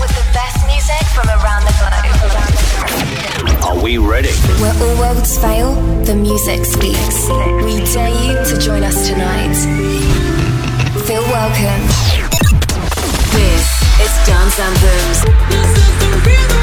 With the best music from around the globe. Are we ready? Where all worlds fail, the music speaks. We dare you to join us tonight. Feel welcome. This is Dance Anthems.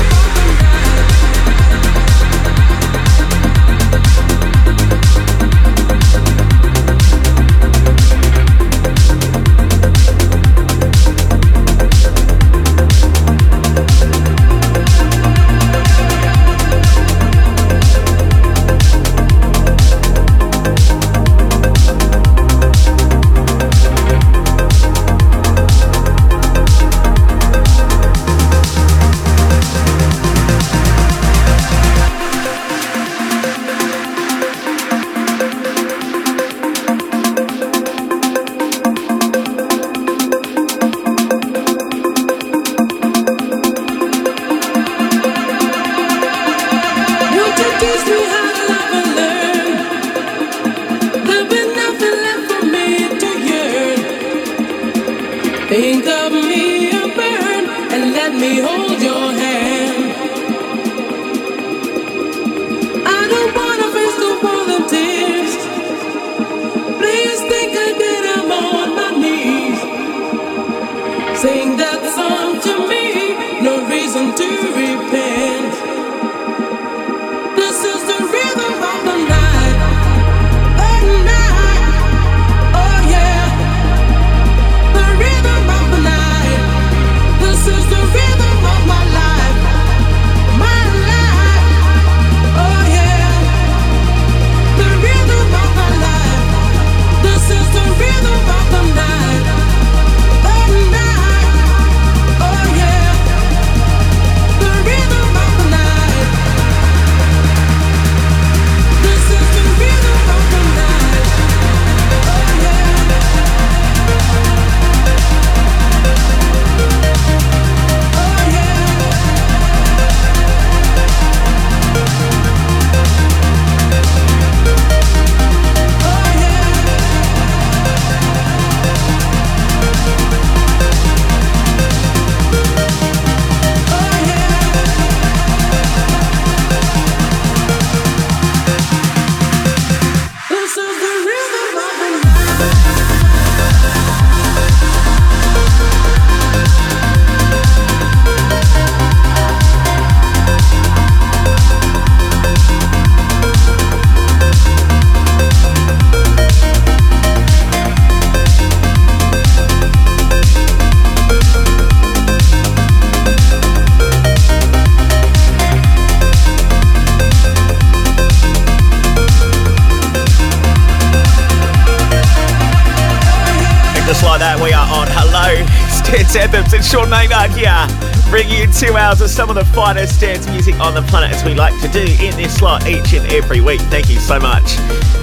Sean Maynard here, bringing you two hours of some of the finest dance music on the planet, as we like to do in this slot each and every week. Thank you so much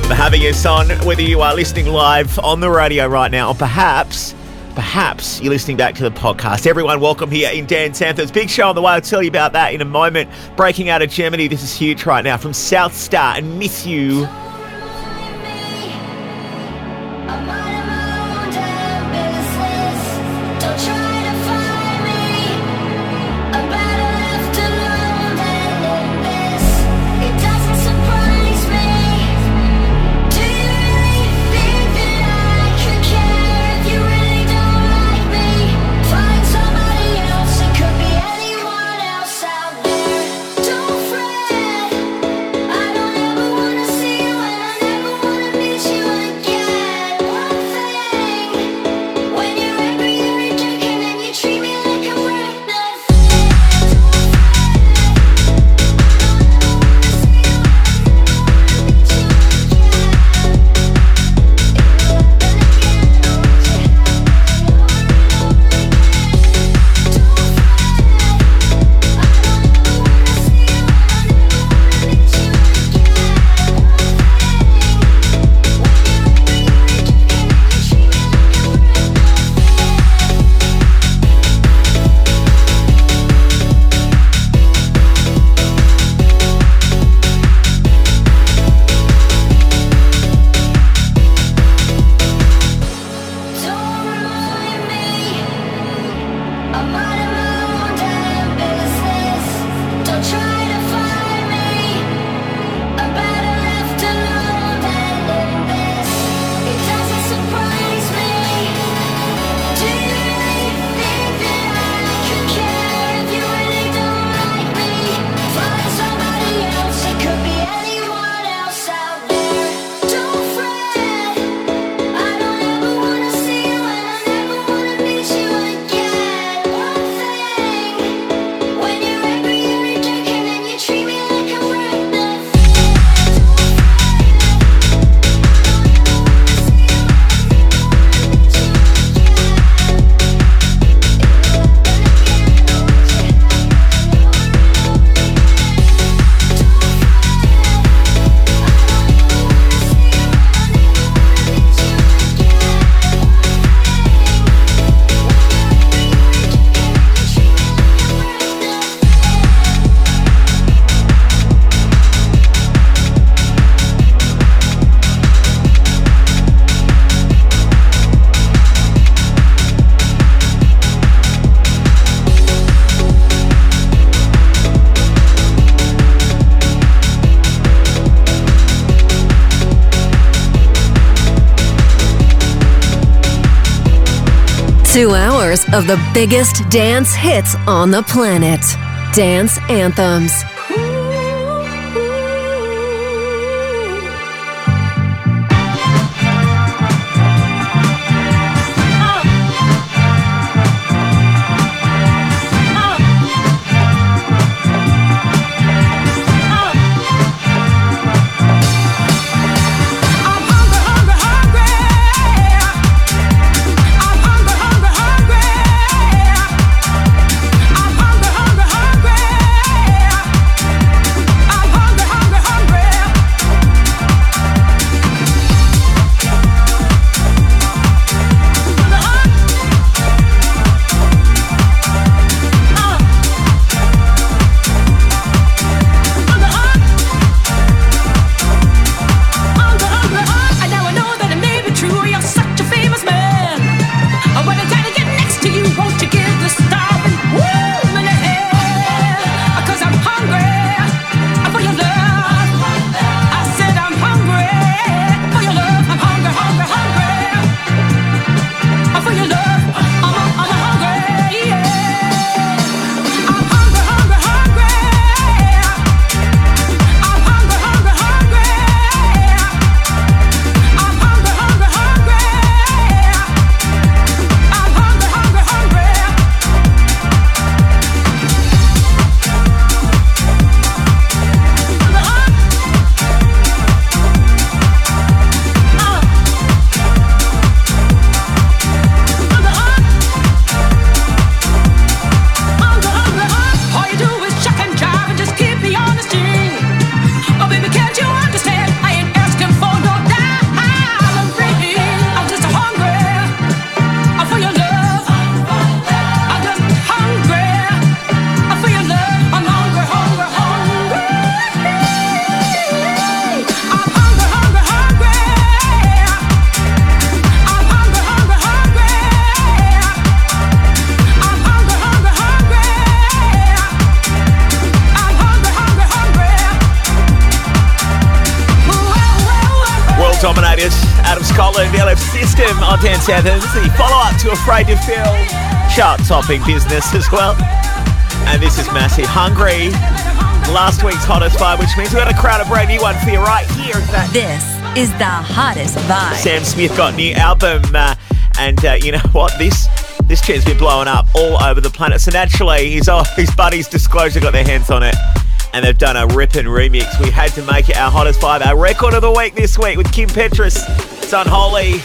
for having us on, whether you are listening live on the radio right now, or perhaps. Perhaps you're listening back to the podcast. Everyone, welcome here in Dance Anthems. Big show on the way. I'll tell you about that in a moment. Breaking out of Germany, this is huge right now from Southstar and Miss You. Two hours of the biggest dance hits on the planet. Dance Anthems. To Afraid to Feel, chart topping business as well. And this is Massive Hungry, last week's hottest vibe, which means we've got a crowd a brand new one for you right here. This is the hottest vibe. Sam Smith got new album, uh, and uh, you know what? This this tune's been blowing up all over the planet. So naturally, his, oh, his buddies Disclosure got their hands on it and they've done a ripping remix. We had to make it our hottest vibe, our record of the week this week with Kim Petras. It's unholy.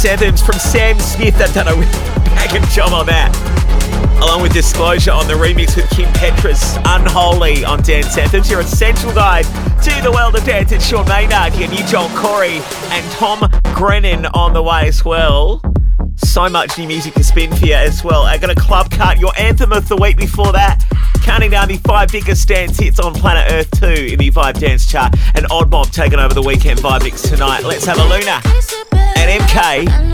Dance anthems from Sam Smith. They've done a and job on that. Along with Disclosure on the remix with Kim Petras, Unholy on Dance Anthems. Your essential guide to the world of dance. It's Sean Maynard here, new Joel Corry and Tom Grennan on the way as well. So much new music to spin for you as well. I got a club cut, your anthem of the week before that. Counting down the five biggest dance hits on planet Earth 2 in the Vibe Dance chart. And Odd Mob taking over the weekend Vibe Mix tonight. Let's have a Luna and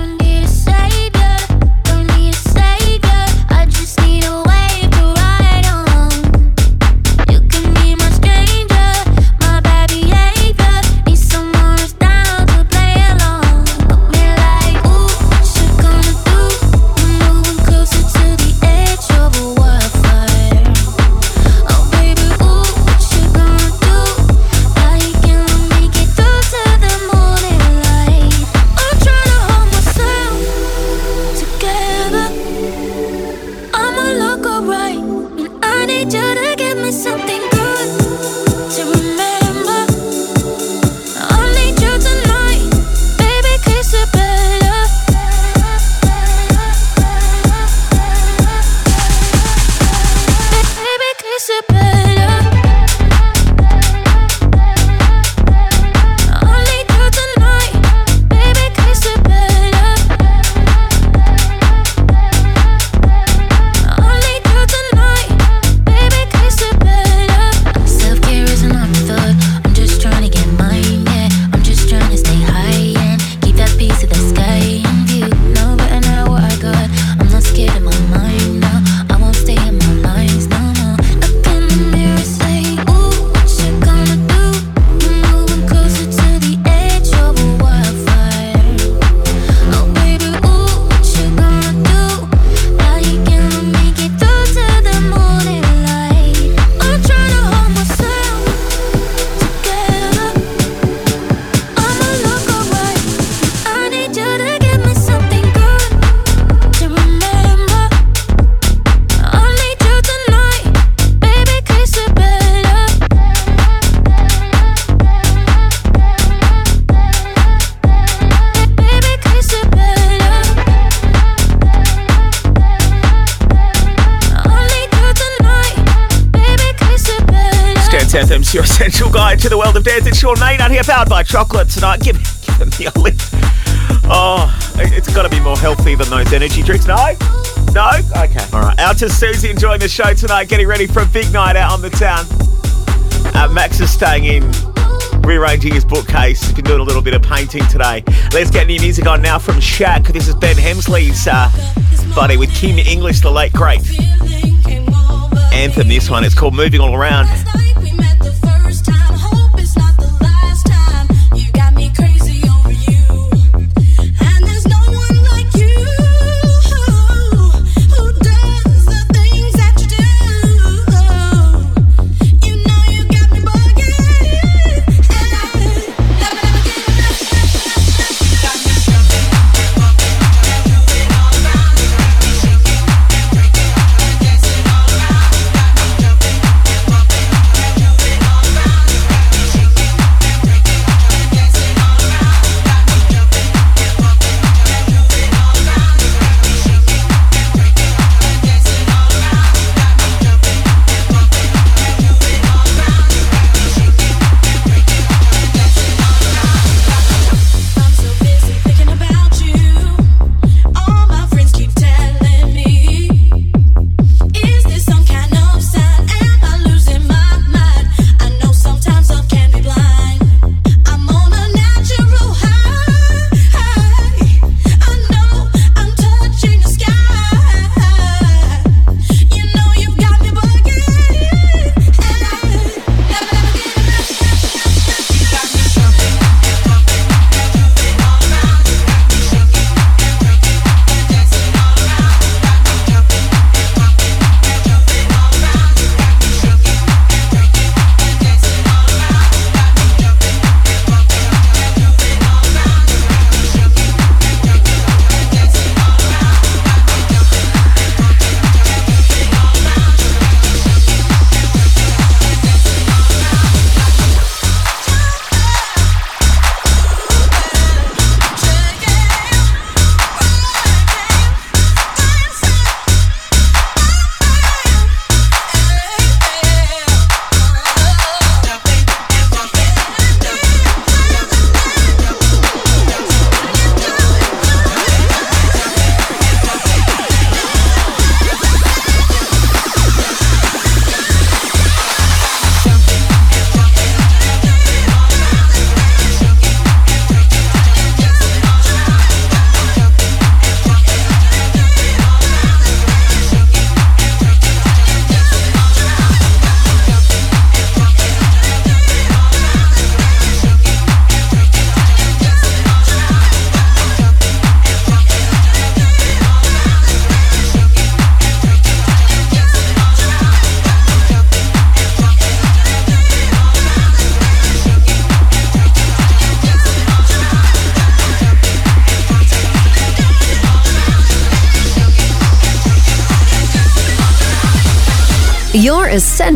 Sean Maynard here, powered by chocolate tonight. Give, give me a lift. Oh, it's got to be more healthy than those energy drinks. No? No? Okay. All right. Out to Susie enjoying the show tonight, getting ready for a big night out on the town. Uh, Max is staying in, rearranging his bookcase. He's been doing a little bit of painting today. Let's get new music on now from Shaq. This is Ben Hemsley's uh, buddy with Kim English, the late great. Anthem, this one. It's called Moving All Around.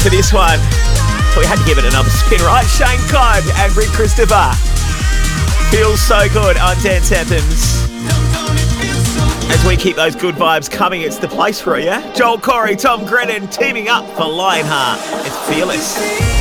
For this one. So we had to give it another spin, right? Shane Codd and Rick Christopher. Feels so good on Dance Anthems. As we keep those good vibes coming, it's the place for you. Joel Corry, Tom Grennan teaming up for Lionheart. It's Fearless.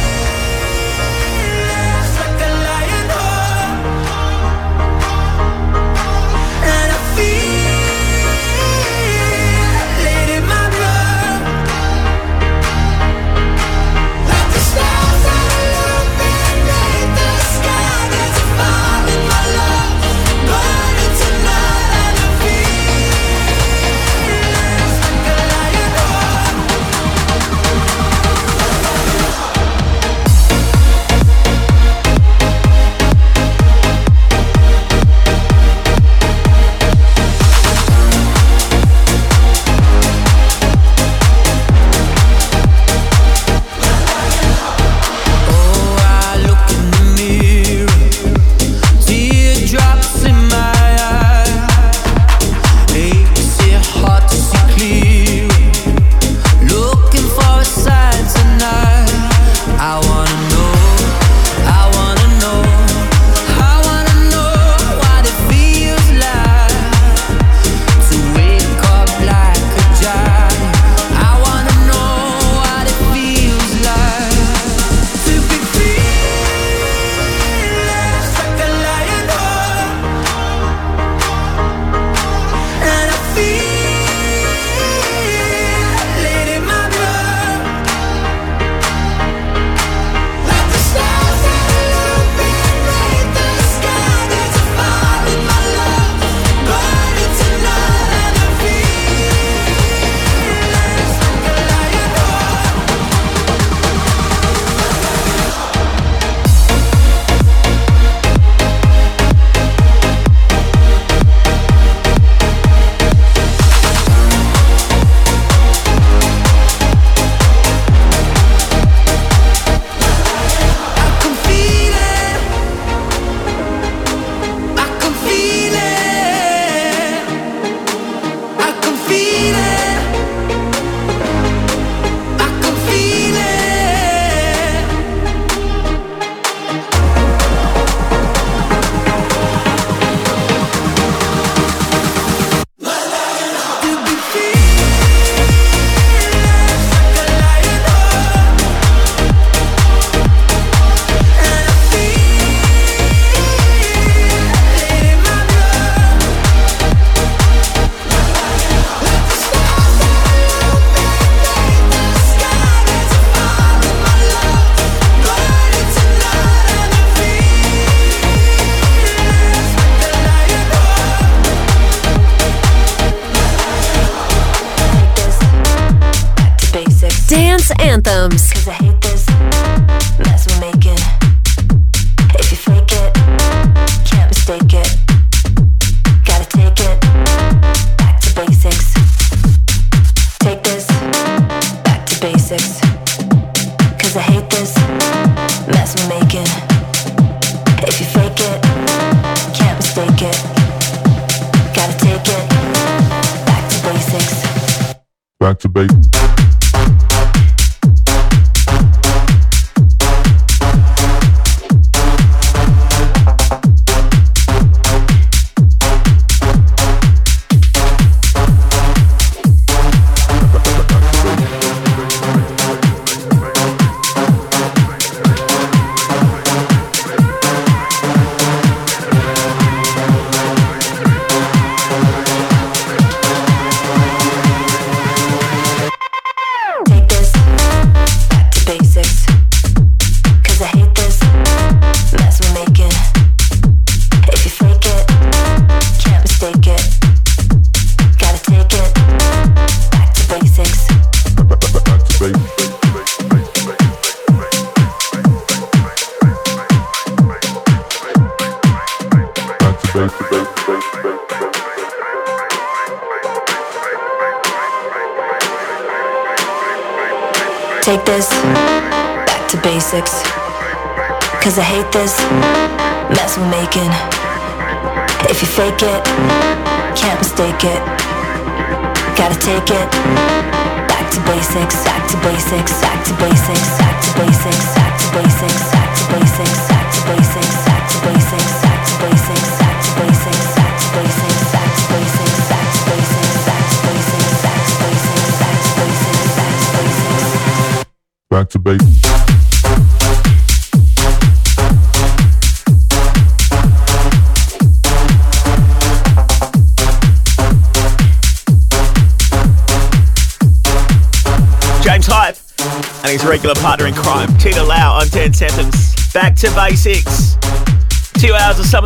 back to base.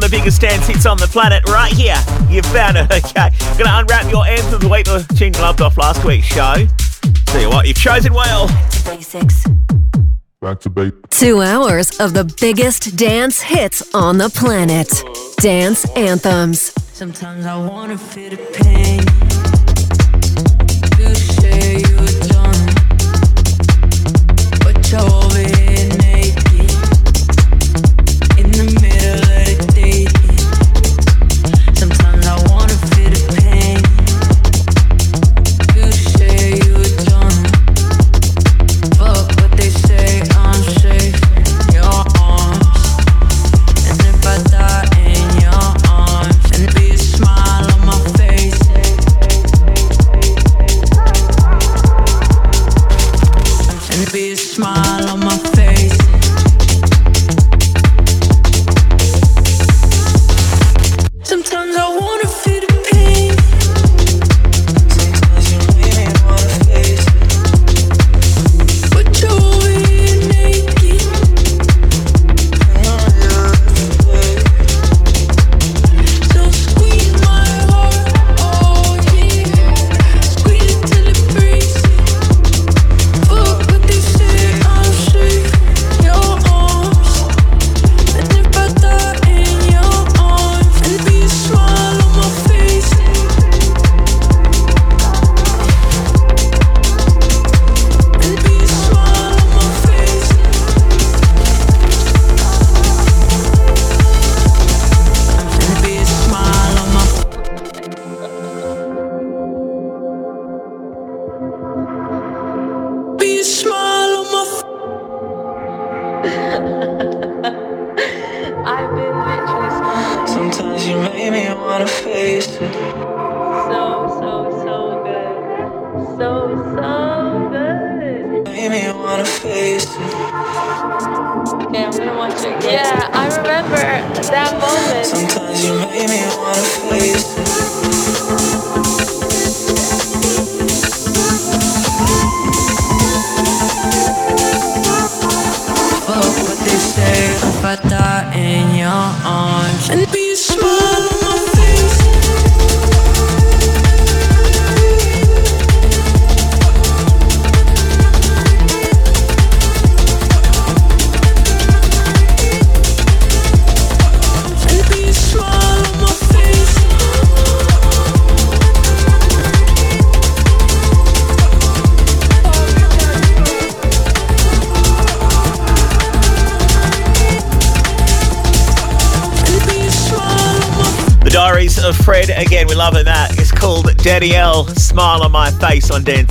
the biggest dance hits on the planet right here. You found it, okay. Gonna unwrap your anthem of the week. The tune loved off last week's show. Tell you what, you've chosen well. Basics. Back to bait. Two hours of the biggest dance hits on the planet. Dance anthems. Sometimes I wanna feel the pain.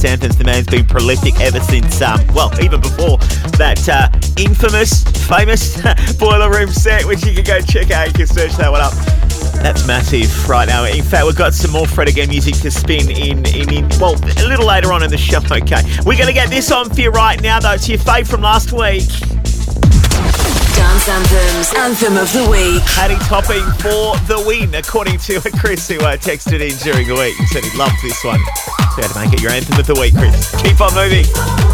Anthems. The man's been prolific ever since, um, well, even before that uh, infamous, famous Boiler Room set, which you can go check out. You can search that one up. That's massive right now. In fact, we've got some more Fred again music to spin in, in, in, well, a little later on in the show, okay? We're going to get this on for you right now, though. It's your fave from last week. Dance Anthems, Anthem of the Week. Paddy topping for the win, according to a Chris, who I texted in during the week. He said he loved this one. So to make it your anthem of the week, Chris. Keep on moving.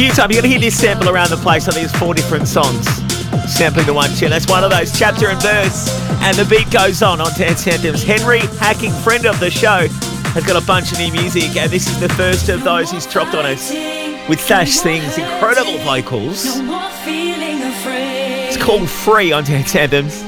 Few times. You're going to hear this sample around the place. I think it's four different songs. Sampling the one tune. That's one of those. Chapter and verse. And the beat goes on on Dance Anthems. Henry, hacking friend of the show, has got a bunch of new music. And this is the first of those he's dropped on us. With Sash Sings incredible vocals. It's called Free on Dance Anthems.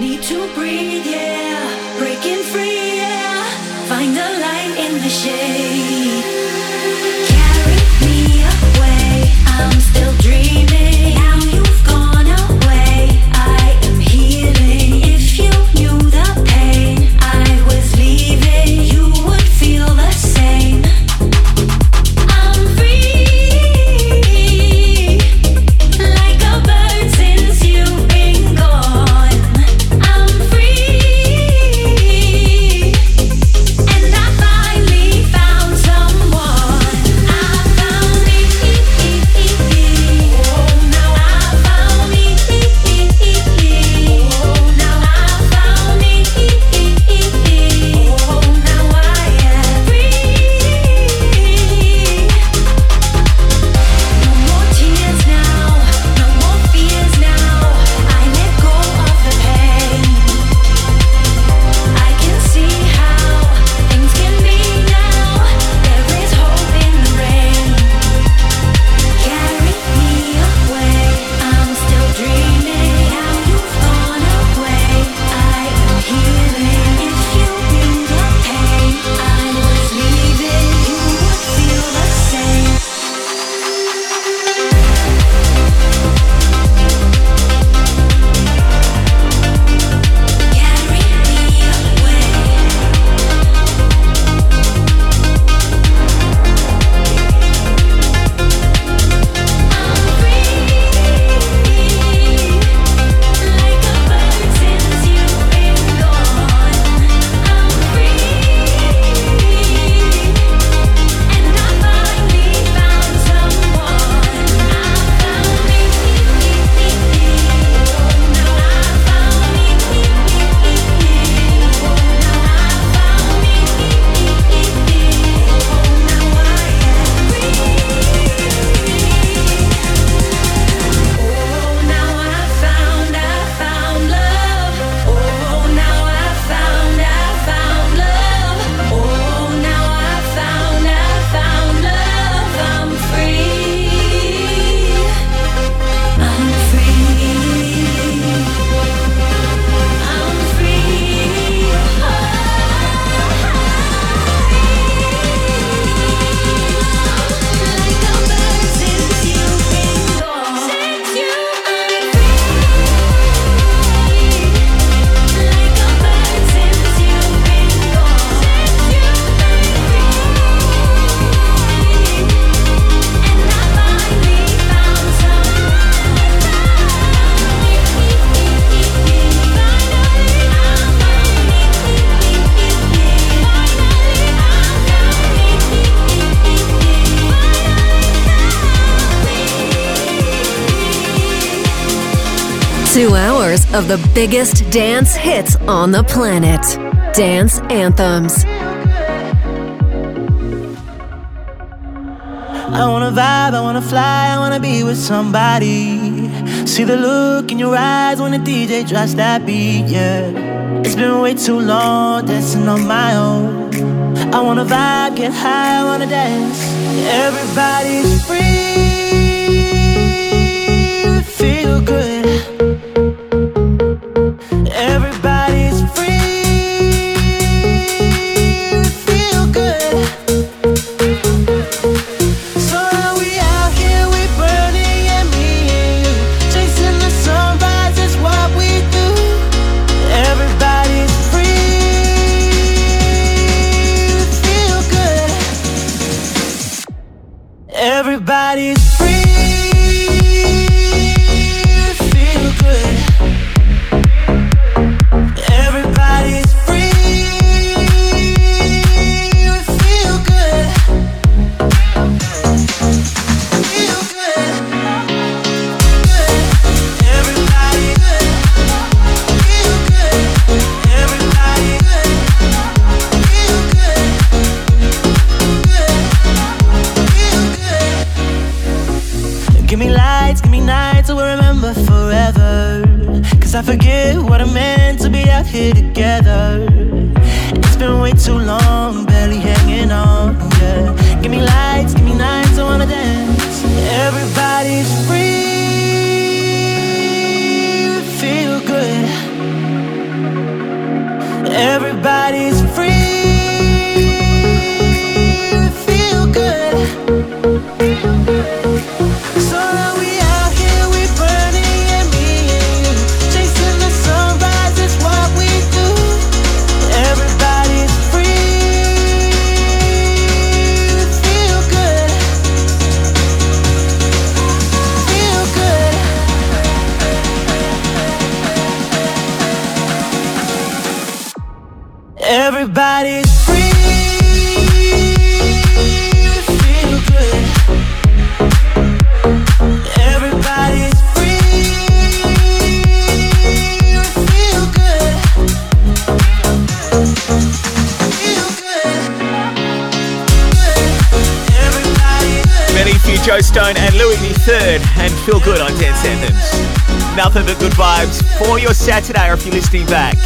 Of the biggest dance hits on the planet. Dance Anthems. I wanna vibe, I wanna fly, I wanna be with somebody. See the look in your eyes when the DJ drops that beat, yeah. It's been way too long dancing on my own. I wanna vibe, get high, I wanna dance. Everybody's free, feel good. Give me lights, give me nights I will remember forever. Cause I forget what it meant to be out here together. It's been way too long, barely hanging on. Yeah. Give me lights, give me nights I wanna dance. Everybody's free, feel good. Everybody's Stone and Louis III and Feel Good on dance anthems. Nothing but good vibes for your Saturday or if you're listening back.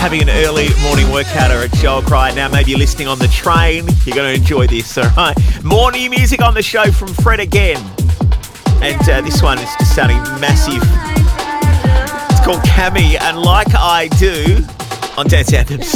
Having an early morning workout or a jog right now, maybe you're listening on the train, you're going to enjoy this, alright? More new music on the show from Fred again. And uh, this one is just sounding massive. It's called Kammy and Like I Do on Dance Anthems.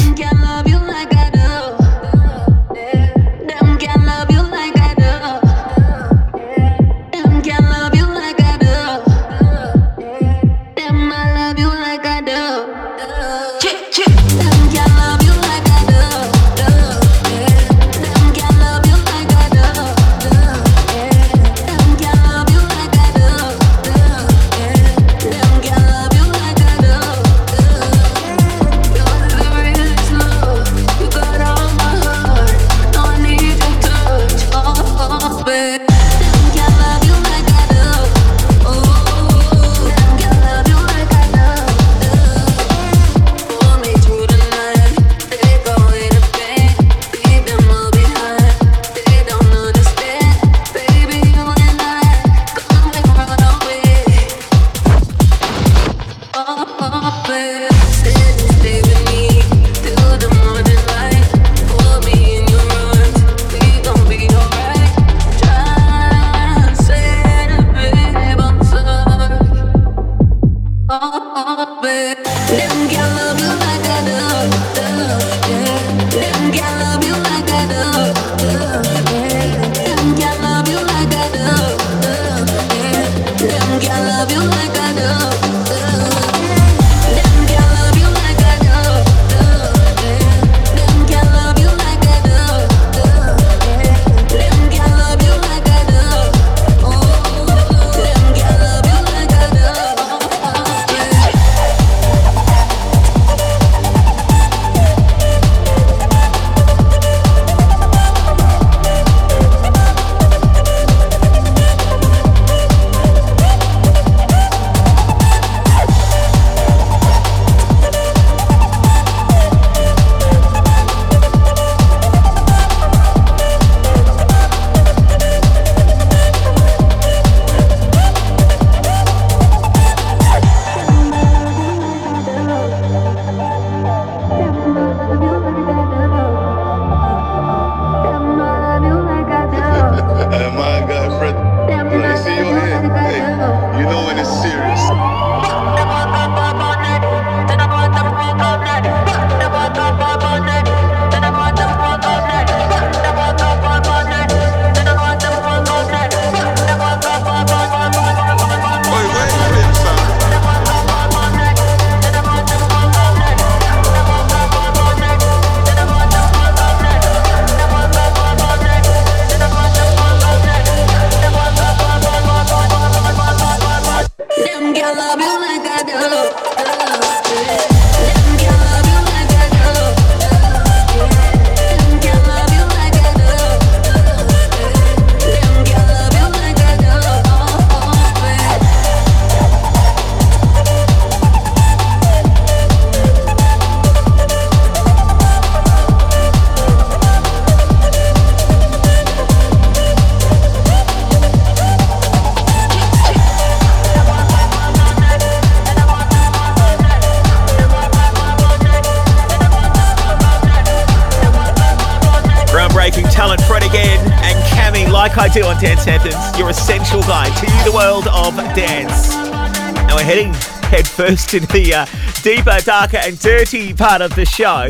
First in the uh, deeper, darker, and dirty part of the show.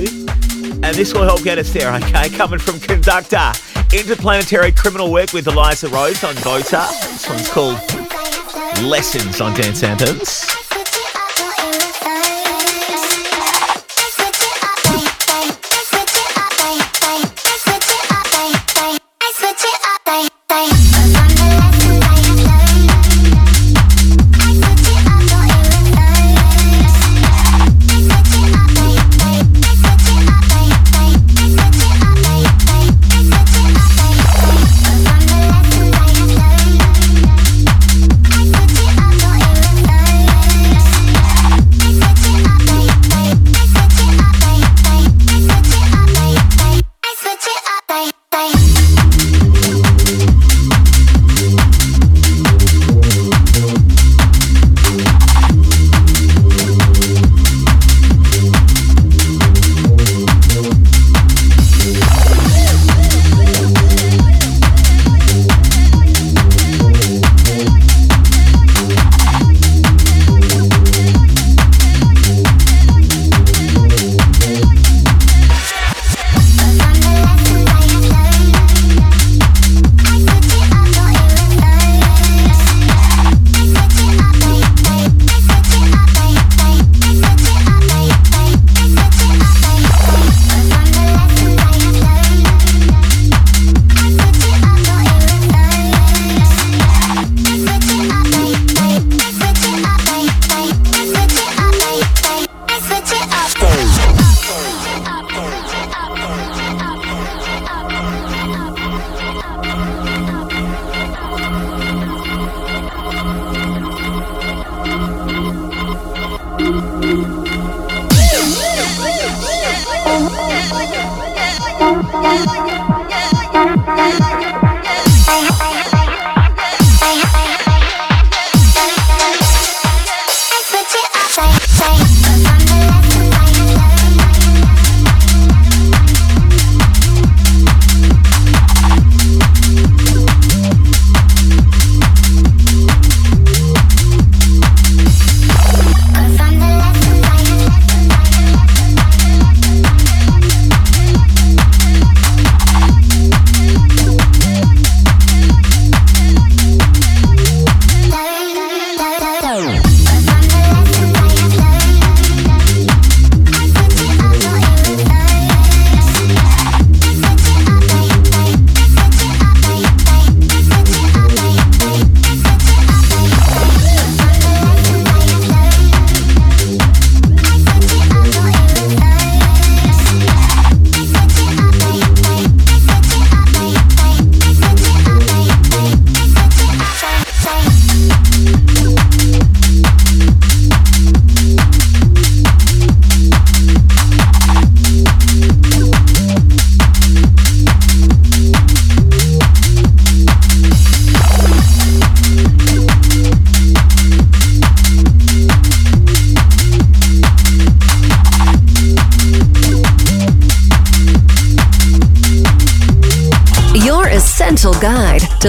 And this will help get us there, okay? Coming from conductor, interplanetary criminal work with Eliza Rose on Vota. This one's called Lessons on Dance Anthems.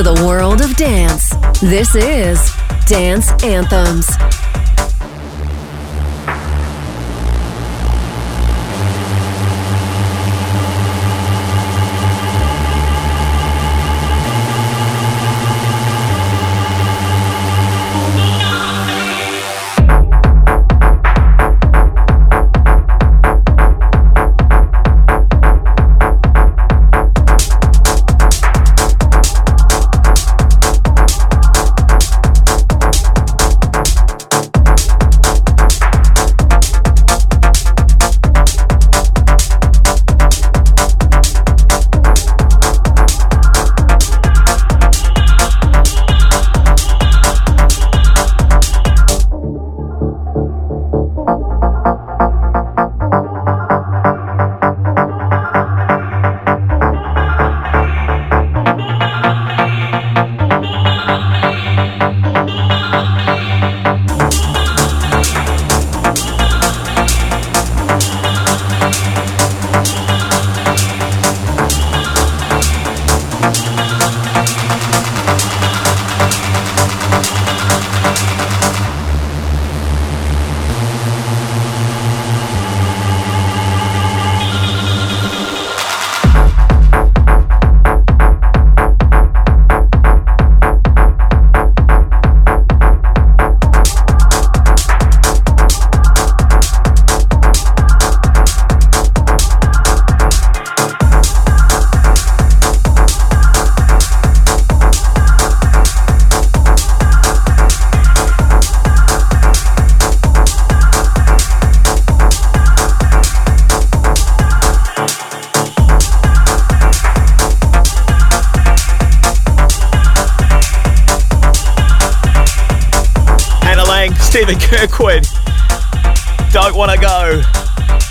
The world of dance. This is Dance Anthems. Stephen Kirkwood. Don't want to go.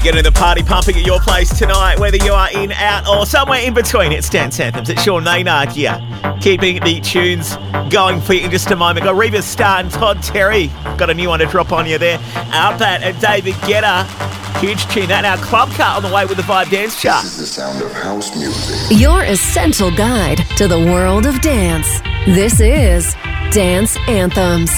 Getting the party pumping at your place tonight, whether you are in, out, or somewhere in between. It's Dance Anthems. It's Sean Maynard here, keeping the tunes going for you in just a moment. Got Riva Starr and Todd Terry. Got a new one to drop on you there. ARTBAT and David Guetta. Huge tune. That our club car on the way with the Vibe Dance chart. This is the sound of house music. Your essential guide to the world of dance. This is Dance Anthems.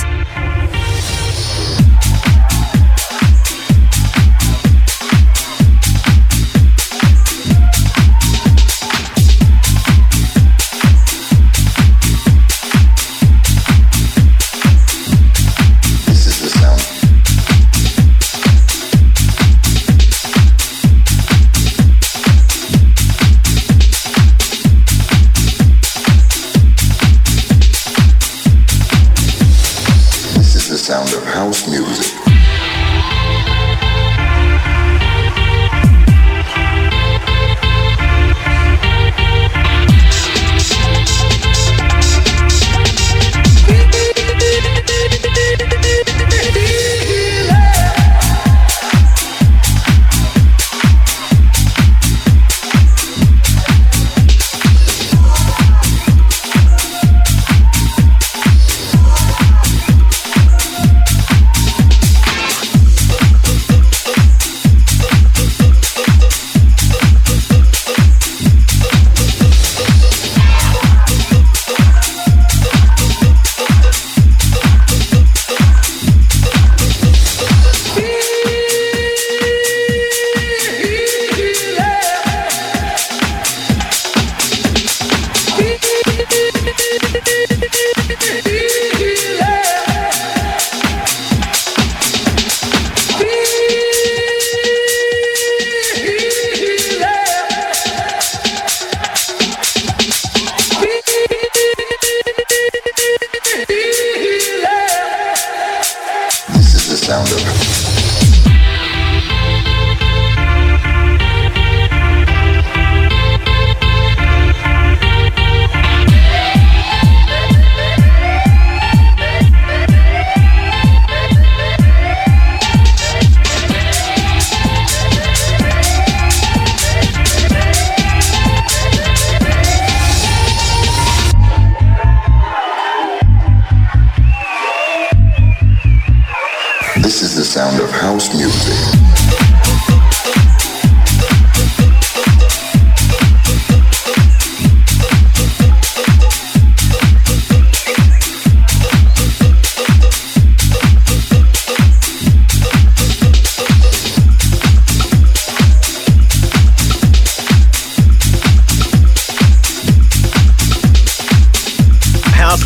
Sound of house music.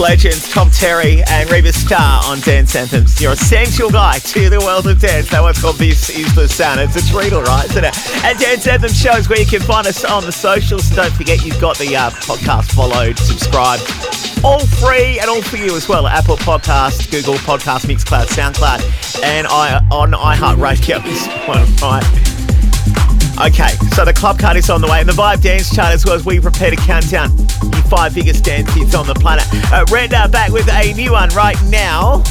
Legends Todd Terry and Riva Starr on Dance Anthems. Your essential guide to the world of dance. That one's called This Is the Sound. It's a treat, all right, isn't it? And Dance Anthem shows where you can find us on the socials. Don't forget you've got the uh, podcast followed, subscribed. All free and all for you as well. Apple Podcast, Google Podcast, Mixcloud, SoundCloud, and I on iHeartRadio as right? Okay, so the club card is on the way, and the Vibe Dance Chart as well as we prepare to count down the five biggest dance hits on the planet. Uh, Red back with a new one right now.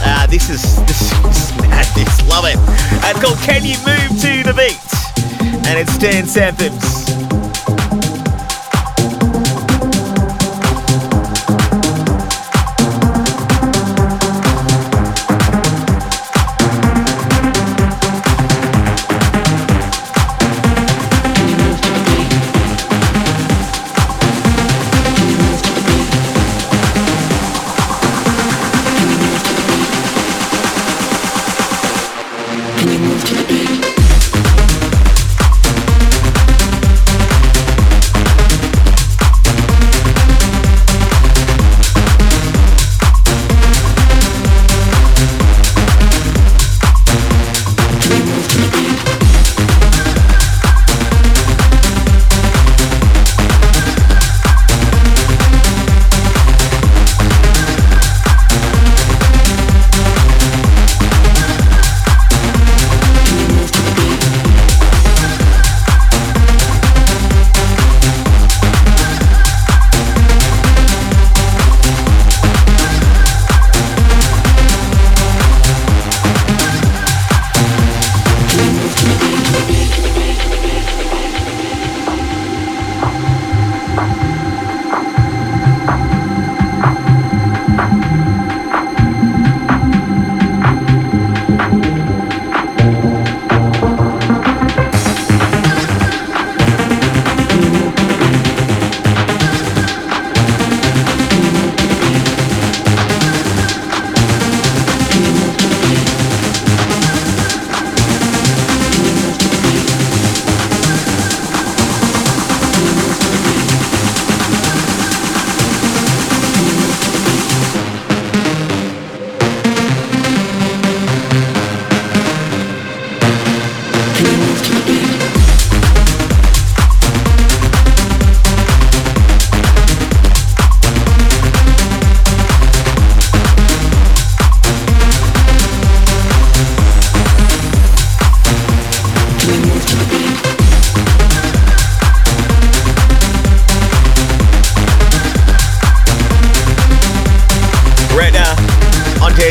Uh, this is this is madness, love it. Uh, it's called "Can You Move to the Beat," and it's Dance Anthems.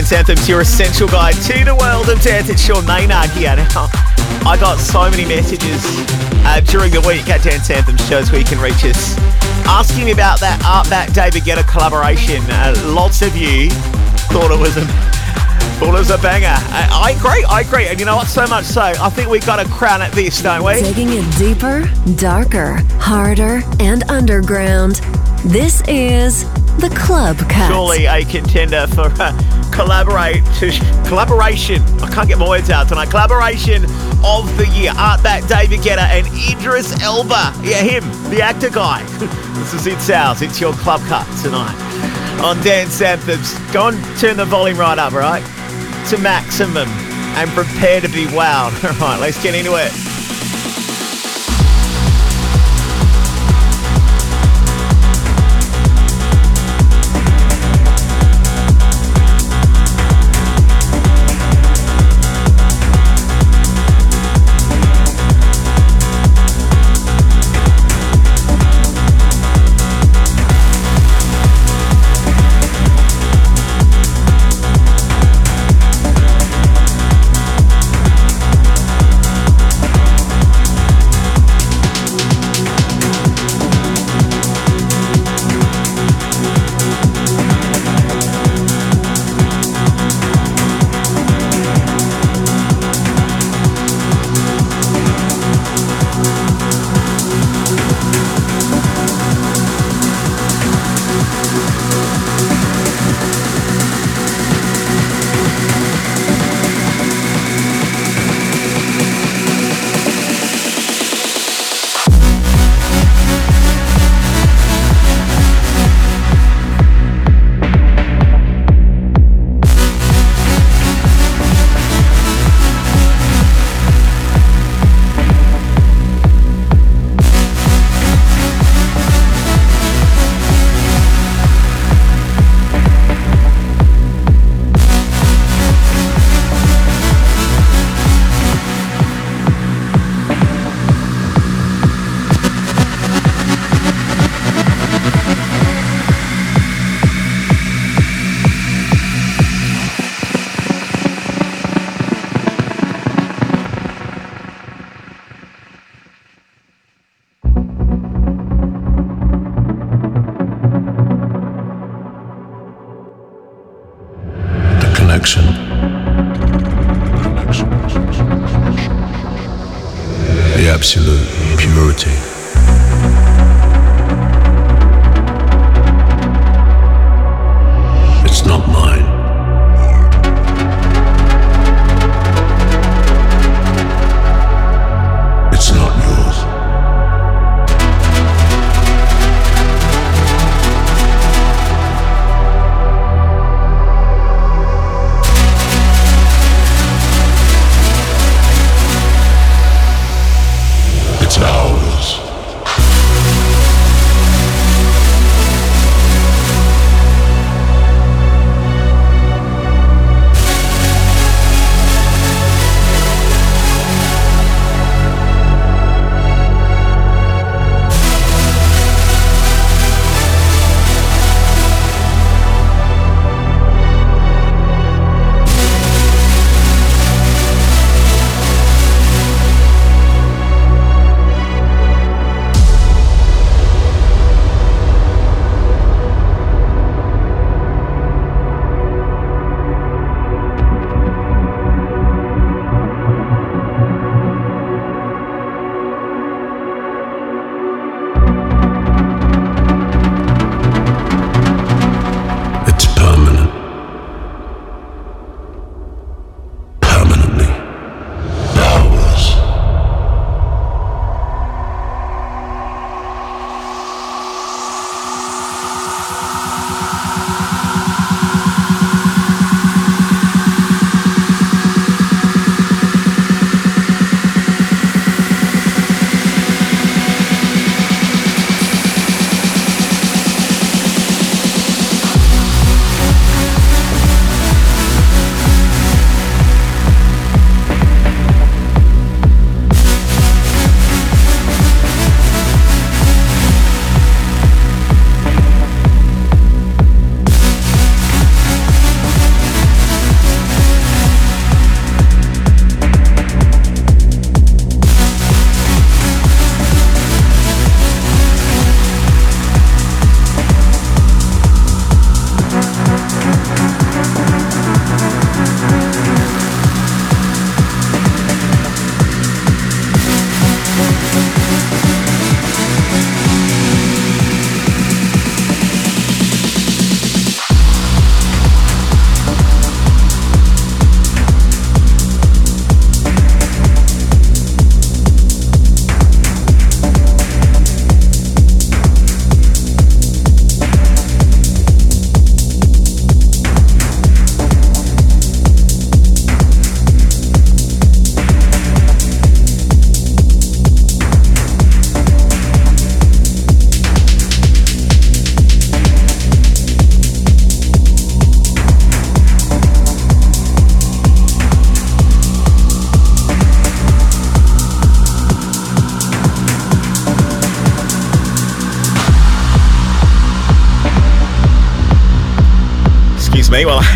Dance Anthems, your essential guide to the world of dance. It's Sean Maynard here. Now, I got so many messages uh, during the week at Dance Anthems shows where you can reach us asking about that ARTBAT David Guetta collaboration. Uh, lots of you thought it was a thought it was a banger. I, I agree, I agree. And you know what? So much so, I think we've got a crown at this, don't we? Taking it deeper, darker, harder, and underground. This is the Club Cut. Surely a contender for uh, collaborate collaboration. I can't get my words out tonight. Collaboration of the year. ARTBAT David Guetta and Idris Elba. Yeah, him, the actor guy. this is It's Ours. It's your club cut tonight on Dance Anthems. Go and turn the volume right up, right? To maximum and prepare to be wowed. All right, let's get into it.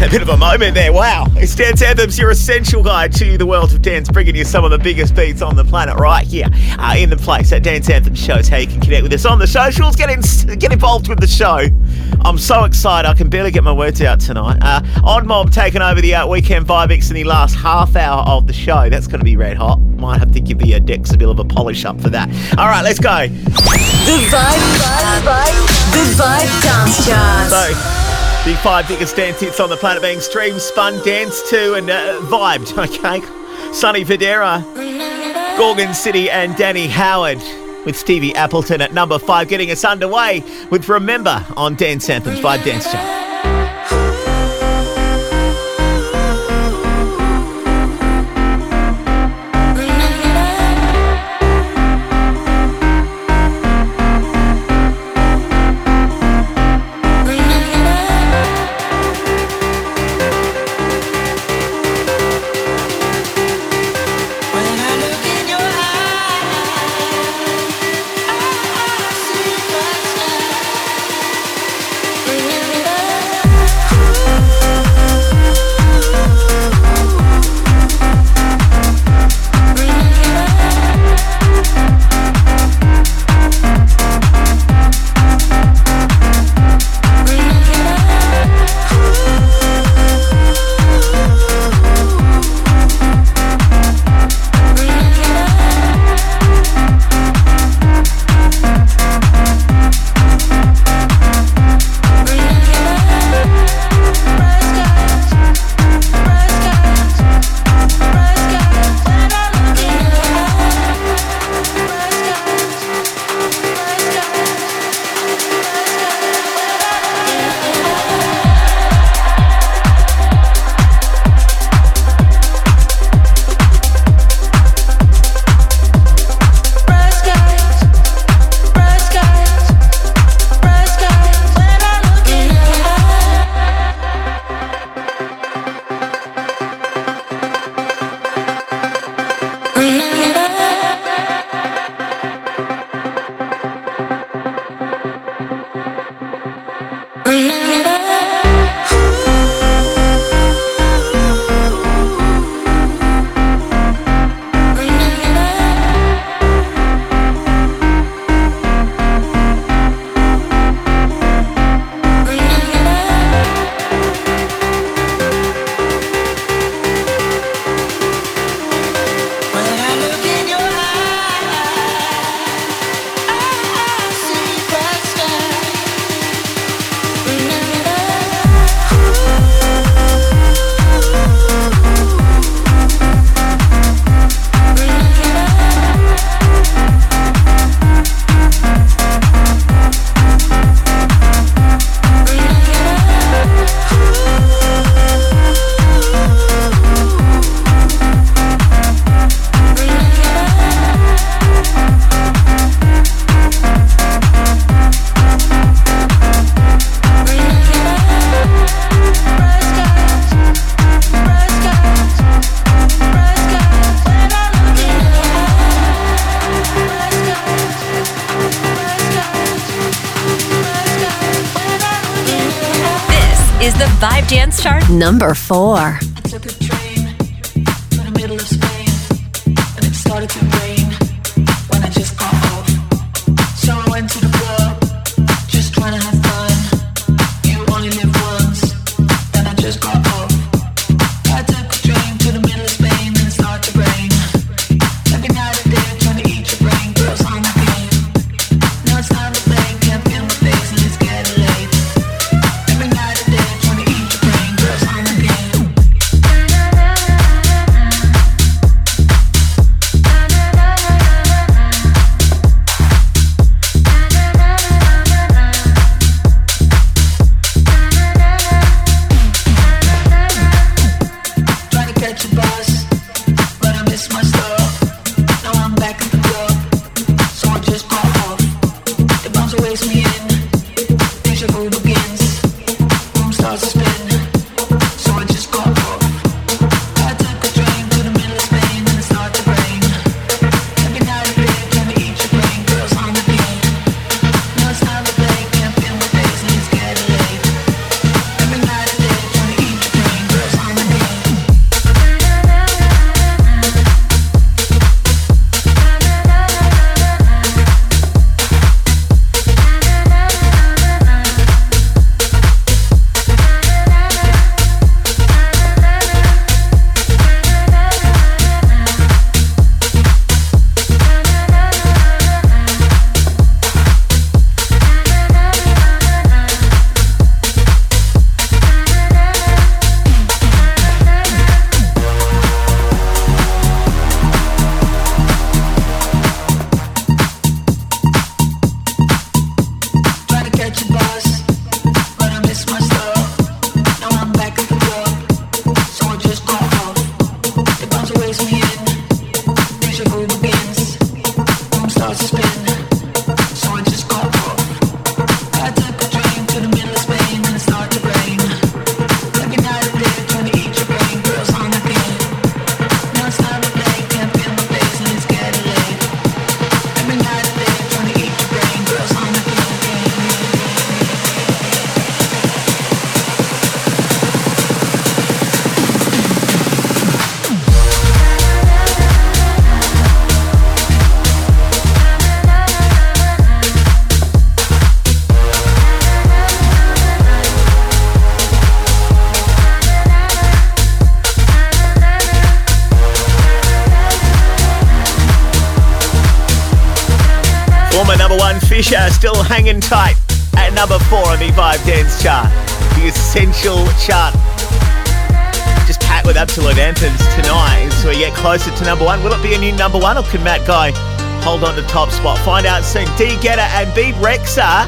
A bit of a moment there. Wow. It's Dance Anthems, your essential guide to the world of dance, bringing you some of the biggest beats on the planet right here uh, in the place. That Dance Anthem shows how you can connect with us on the socials. Get, in, get involved with the show. I'm so excited. I can barely get my words out tonight. Uh, Odd Mob taking over the uh, weekend Vibe Mix in the last half hour of the show. That's going to be red hot. Might have to give the uh, decks a bit of a polish up for that. All right, let's go. The Vibe, Vibe, Vibe, the Vibe Dance Chart. So, the five biggest dance hits on the planet being streamed, spun, danced to, and uh, vibed. Okay. Sonny Fodera, Gorgon City, and Danny Howard with Stevie Appleton at number five, getting us underway with Remember on Dance Anthems Vibe Dance Chart. Number four. hanging tight at number four on the Vibe Dance chart, the essential chart. Just packed with absolute anthems tonight as we get closer to number one. Will it be a new number one or can Matt Guy hold on to top spot? Find out soon. D Guetta and B Rexha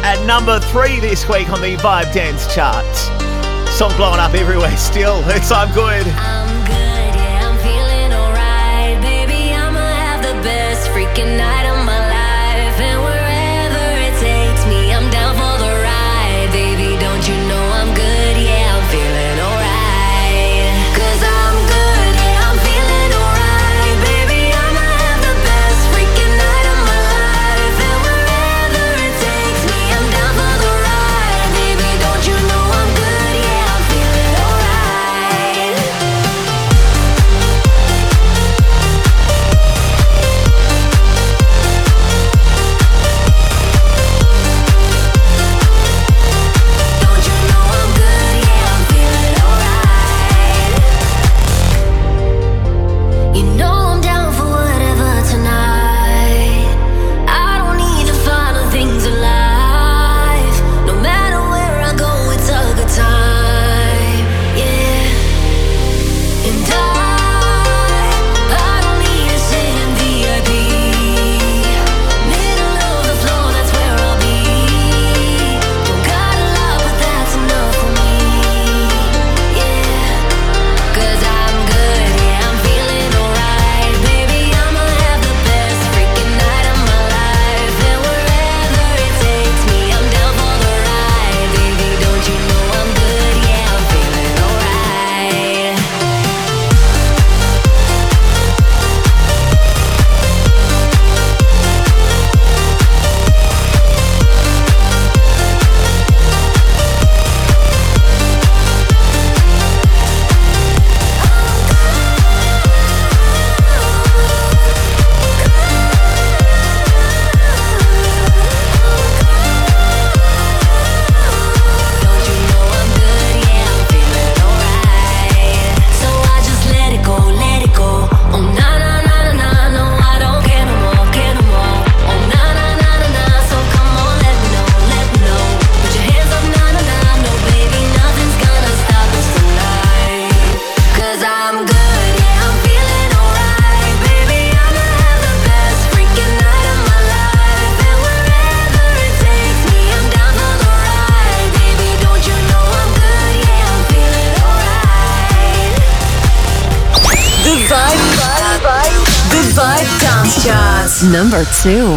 at number three this week on the Vibe Dance chart. Song blowing up everywhere still. It's I'm Good. I'm good, yeah, I'm feeling alright. Baby, I'ma have the best freaking night. soon.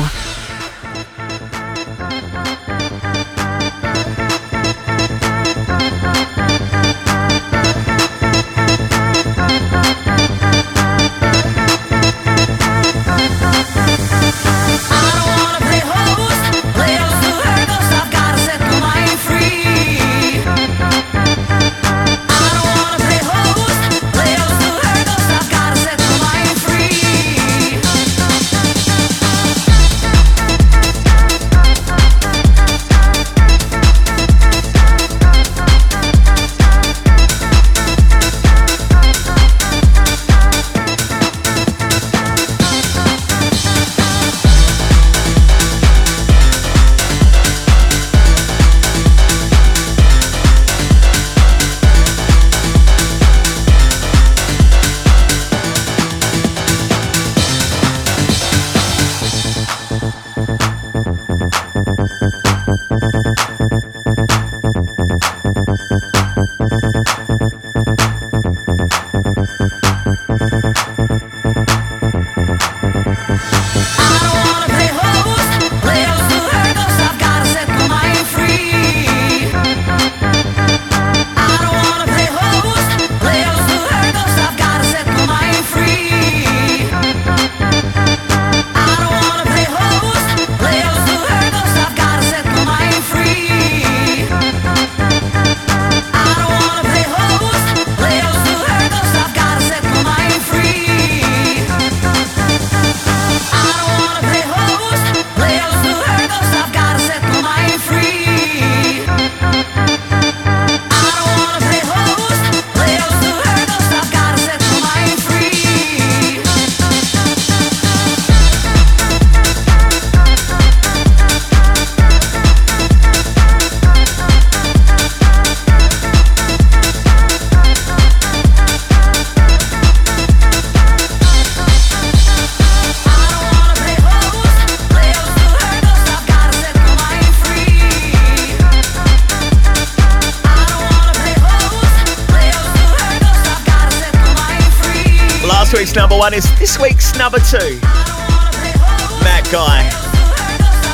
Matt Guy,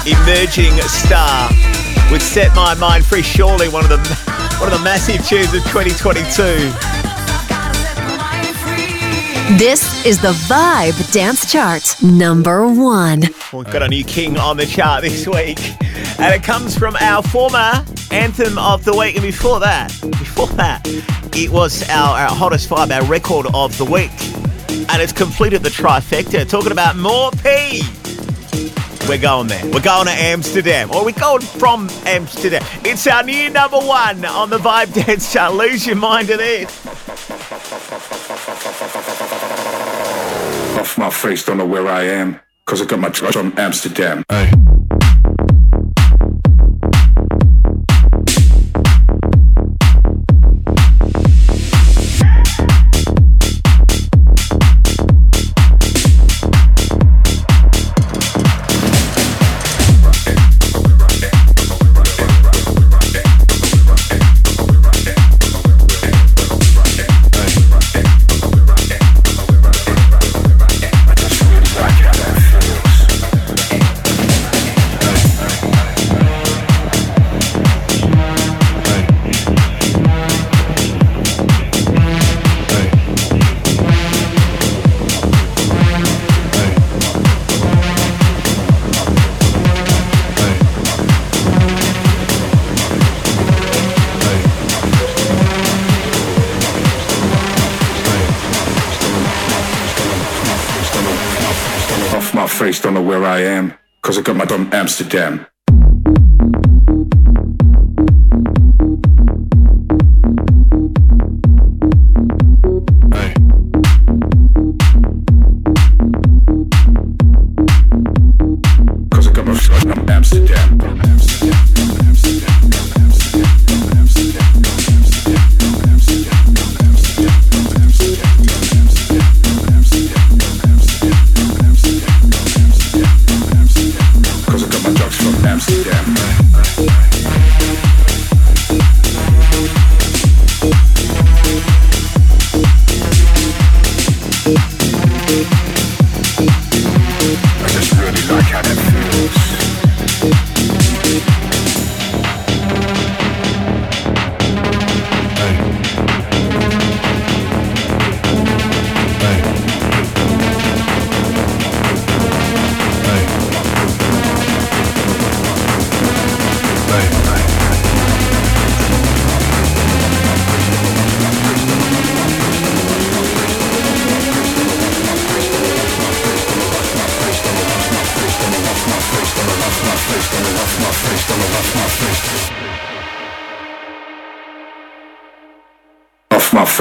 emerging star, would Set My Mind Free. Surely one of the one of the massive tunes of 2022. This is the Vibe Dance Chart, number one. We've got a new king on the chart this week, and it comes from our former anthem of the week. And before that, before that, it was our, our hottest vibe, our record of the week, and it's completed the trifecta. Talking about Mau P. We're going there. We're going to Amsterdam, or we're going from Amsterdam. It's our new number one on the Vibe Dance Chart. Lose your mind to this. Off my face, don't know where I am. Cause I got my truck from Amsterdam. Hey. Amsterdam.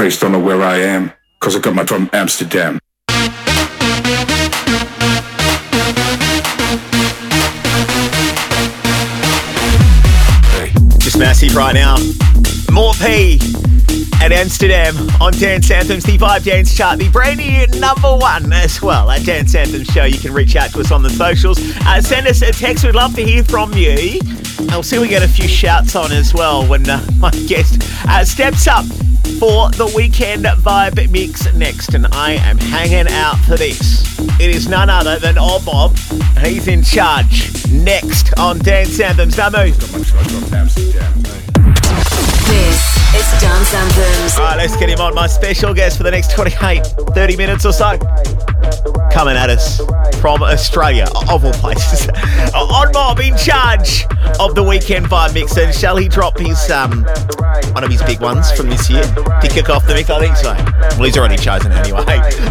Face, don't know where I am. Cause I got my from Amsterdam. Just massive right now. Mau P at Amsterdam on Dance Anthems, the Vibe Dance Chart, the brand new number one as well at Dance Anthems Show. You can reach out to us on the socials. Uh, send us a text. We'd love to hear from you. We'll see we get a few shouts on as well when uh, my guest uh, steps up for the weekend vibe mix next. And I am hanging out for this. It is none other than Odd Mob. He's in charge. Next on Dance Anthems. Now move. Got my truck from Amsterdam. This is Dance Anthems. All right, let's get him on. My special guest for the next 28, 30 minutes or so. Coming at us from Australia, of all places. Odd Mob, in charge of the weekend vibe mix. And shall he drop his um one of his big ones from this year to kick off the mix? I think so. Well, he's already chosen anyway.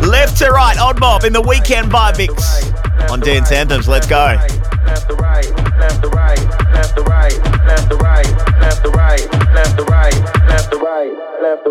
Left to right, Odd Mob in the weekend vibe mix on Dance Anthems. Let's go. left to right, left to right, left to right, left to right, left to right, left to right,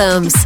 Phantoms.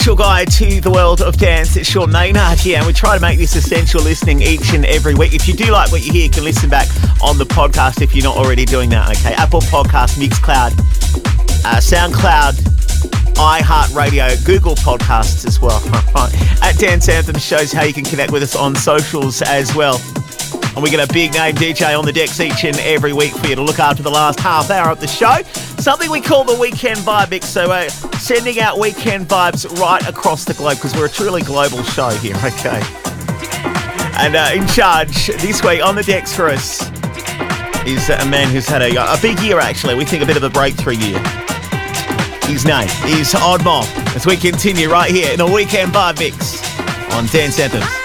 Essential guide to the world of dance. It's Sean Maynard here, and we try to make this essential listening each and every week. If you do like what you hear, you can listen back on the podcast if you're not already doing that, okay? Apple Podcast, Mixcloud, uh, SoundCloud, iHeartRadio, Google Podcasts as well. At Dance Anthem shows how you can connect with us on socials as well. And we get a big name DJ on the decks each and every week for you to look after the last half hour of the show. Something we call the Weekend Vibe Mix. So we're sending out weekend vibes right across the globe because we're a truly global show here, okay? And uh, in charge this week on the decks for us is a man who's had a, a big year, actually. We think a bit of a breakthrough year. His name is Odd Mob as we continue right here in the Weekend Vibe Mix on Dance Anthems.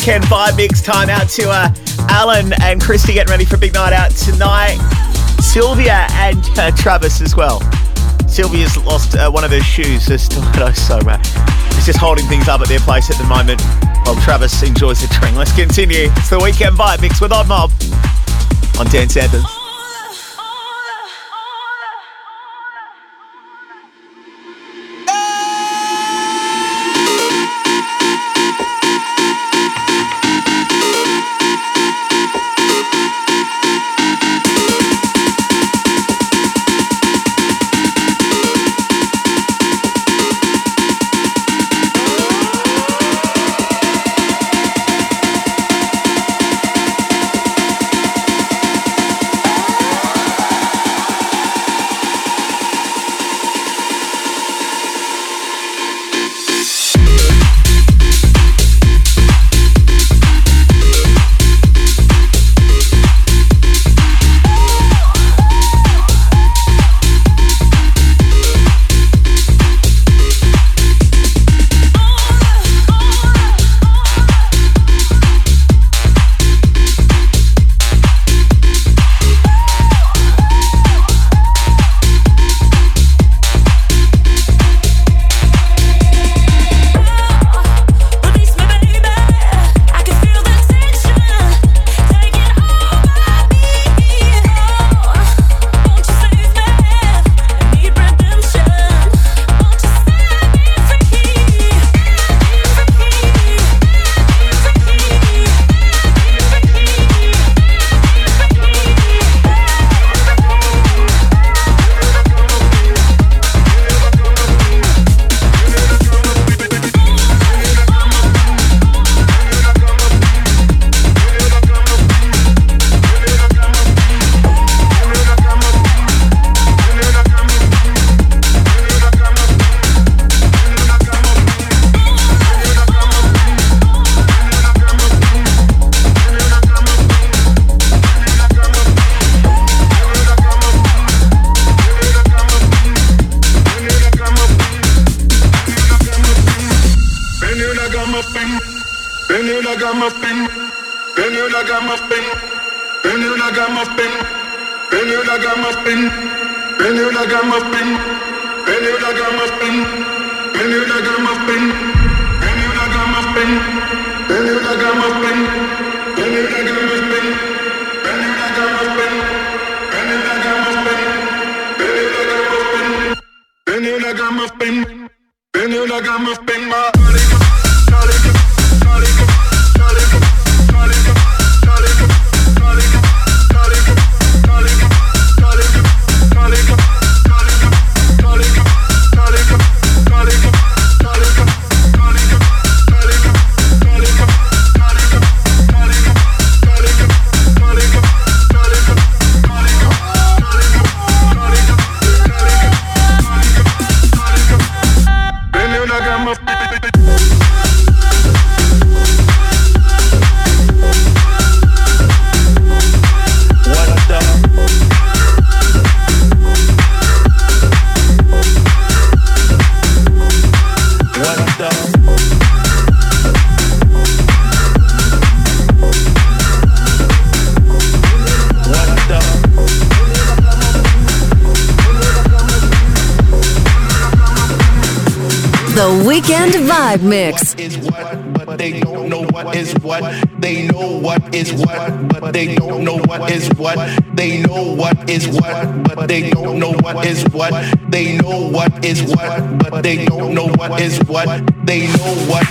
Weekend vibe mix time out to uh, Alan and Christy getting ready for a big night out tonight. Sylvia and uh, Travis as well. Sylvia's lost uh, one of her shoes. There's stiletto, so uh, it's just holding things up at their place at the moment while Travis enjoys the drink. Let's continue. It's the weekend vibe mix with Odd Mob on Dance Anthems.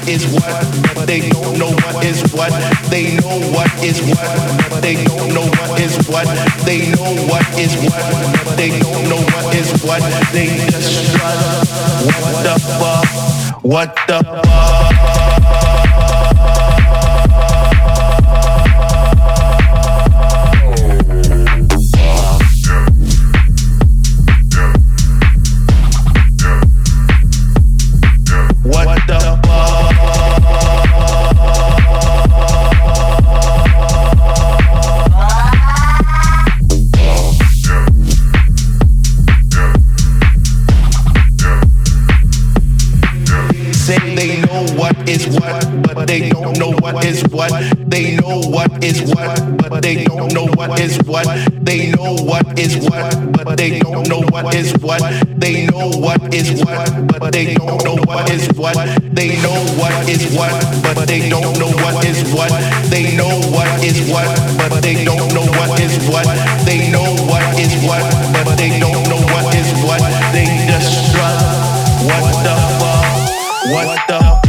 Is what, they don't know what is what. They know what is what, they don't know what is what. They know what is what, they don't know what is what. They just strut. What the fuck? What the fuck? They don't know what is what. They know what is what, but they don't know what is what. They know what is what, but they don't know what is what. They know what is what, but they don't know what is what. They just strut. What the fuck? What the What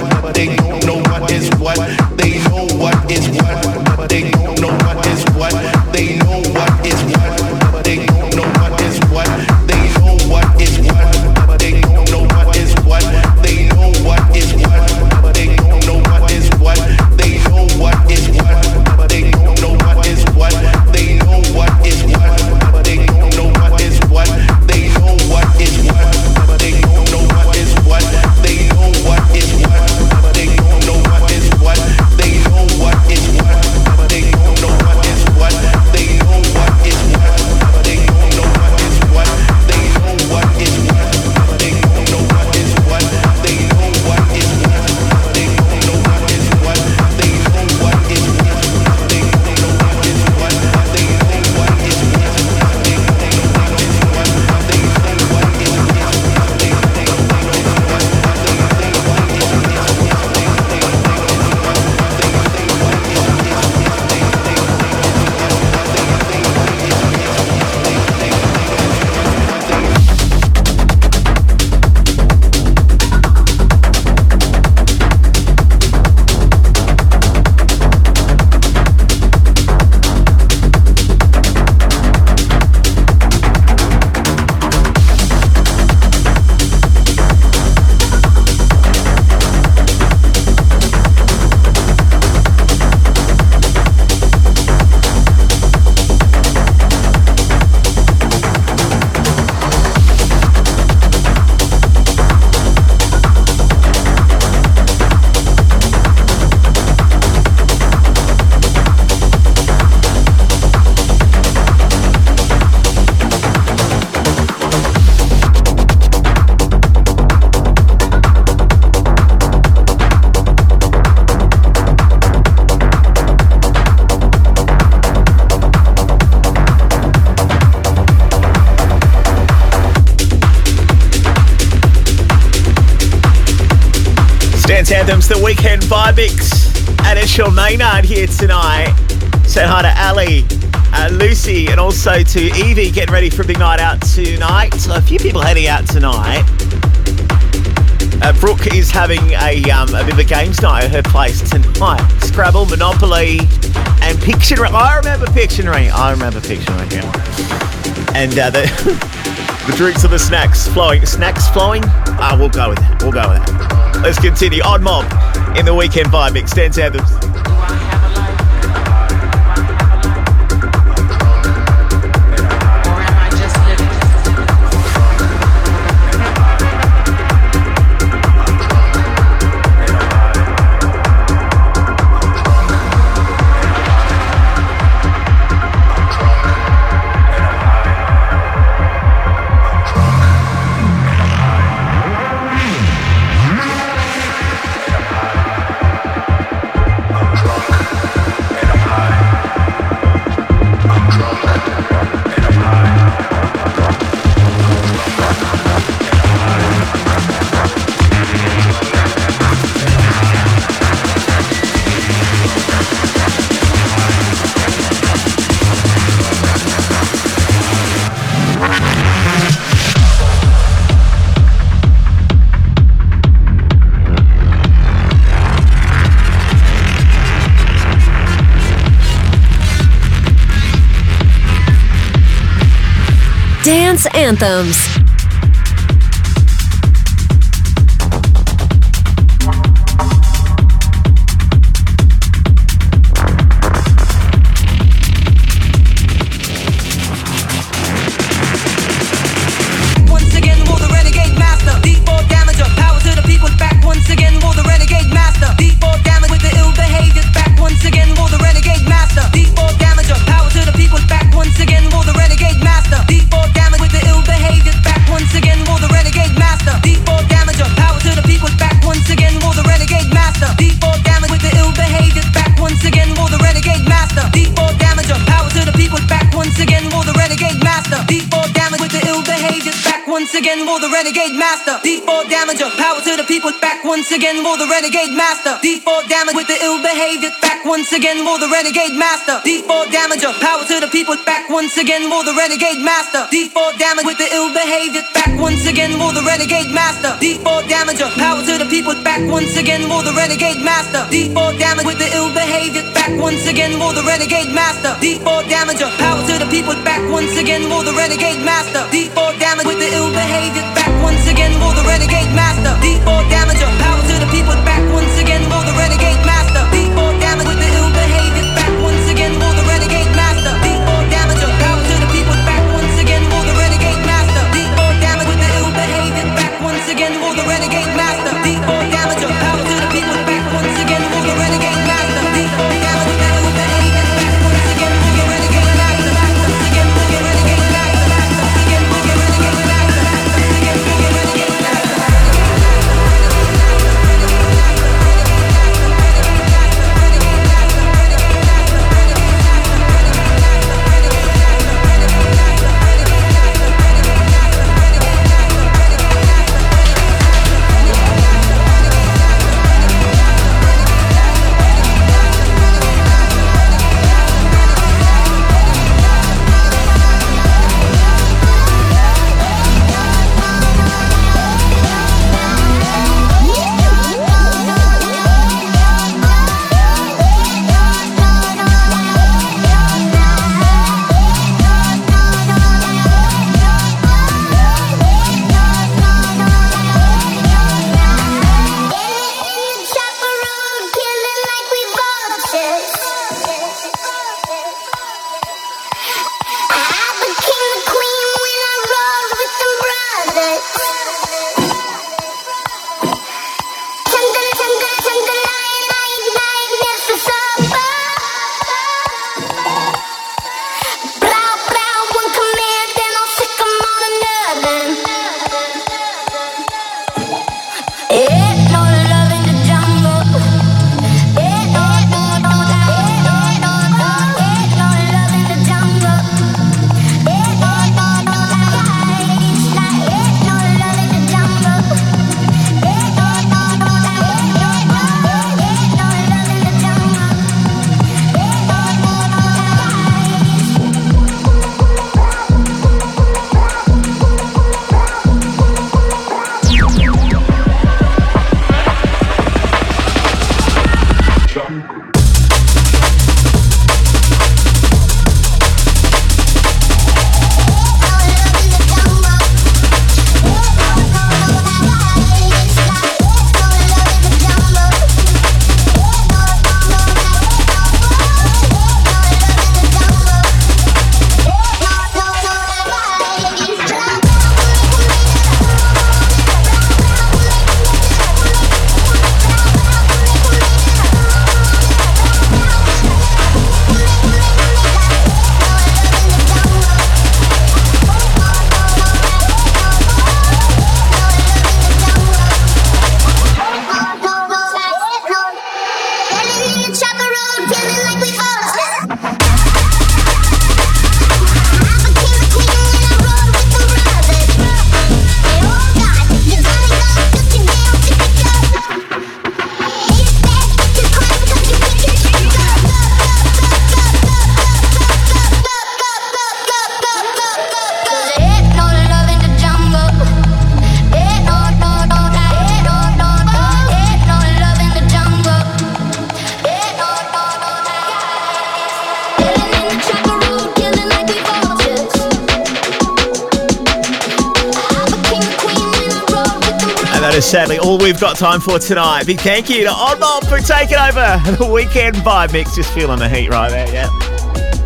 And Maynard here tonight. Say hi to Ali, uh, Lucy, and also to Evie getting ready for a big night out tonight. A few people heading out tonight. Uh, Brooke is having a, um, a bit of a games night at her place tonight. Scrabble, Monopoly, and Pictionary. I remember Pictionary. I remember Pictionary. And uh, the, the drinks and the snacks flowing. Snacks flowing? Ah, we'll go with that. We'll go with that. Let's continue. Odd Mob in the weekend vibe mix. Dance Anthems. Will the renegade master. D4 damager, power to the people's back. Once again, will the renegade master. D4 damage with the ill behavior back. Once again, will the renegade master. D4 damager, power to the people's back. Once again, will the renegade master. D4 damage with the ill behavior back. Once again, will the renegade master. D4 damager, power to the people's back. Once again, will the renegade master. D4 damage with the ill behavior back. Once again, will the renegade master. D4 damager, power to the people. back. Once again, will the renegade master. D4 damage with the ill behavior back. Once again, will the renegade master. D4 we've got time for tonight. Big thank you to Odd Mob for taking over the weekend vibe mix. Just feeling the heat right there, yeah.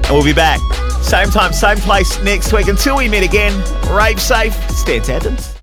And we'll be back. Same time, same place next week. Until we meet again, rave safe, Dance Anthems.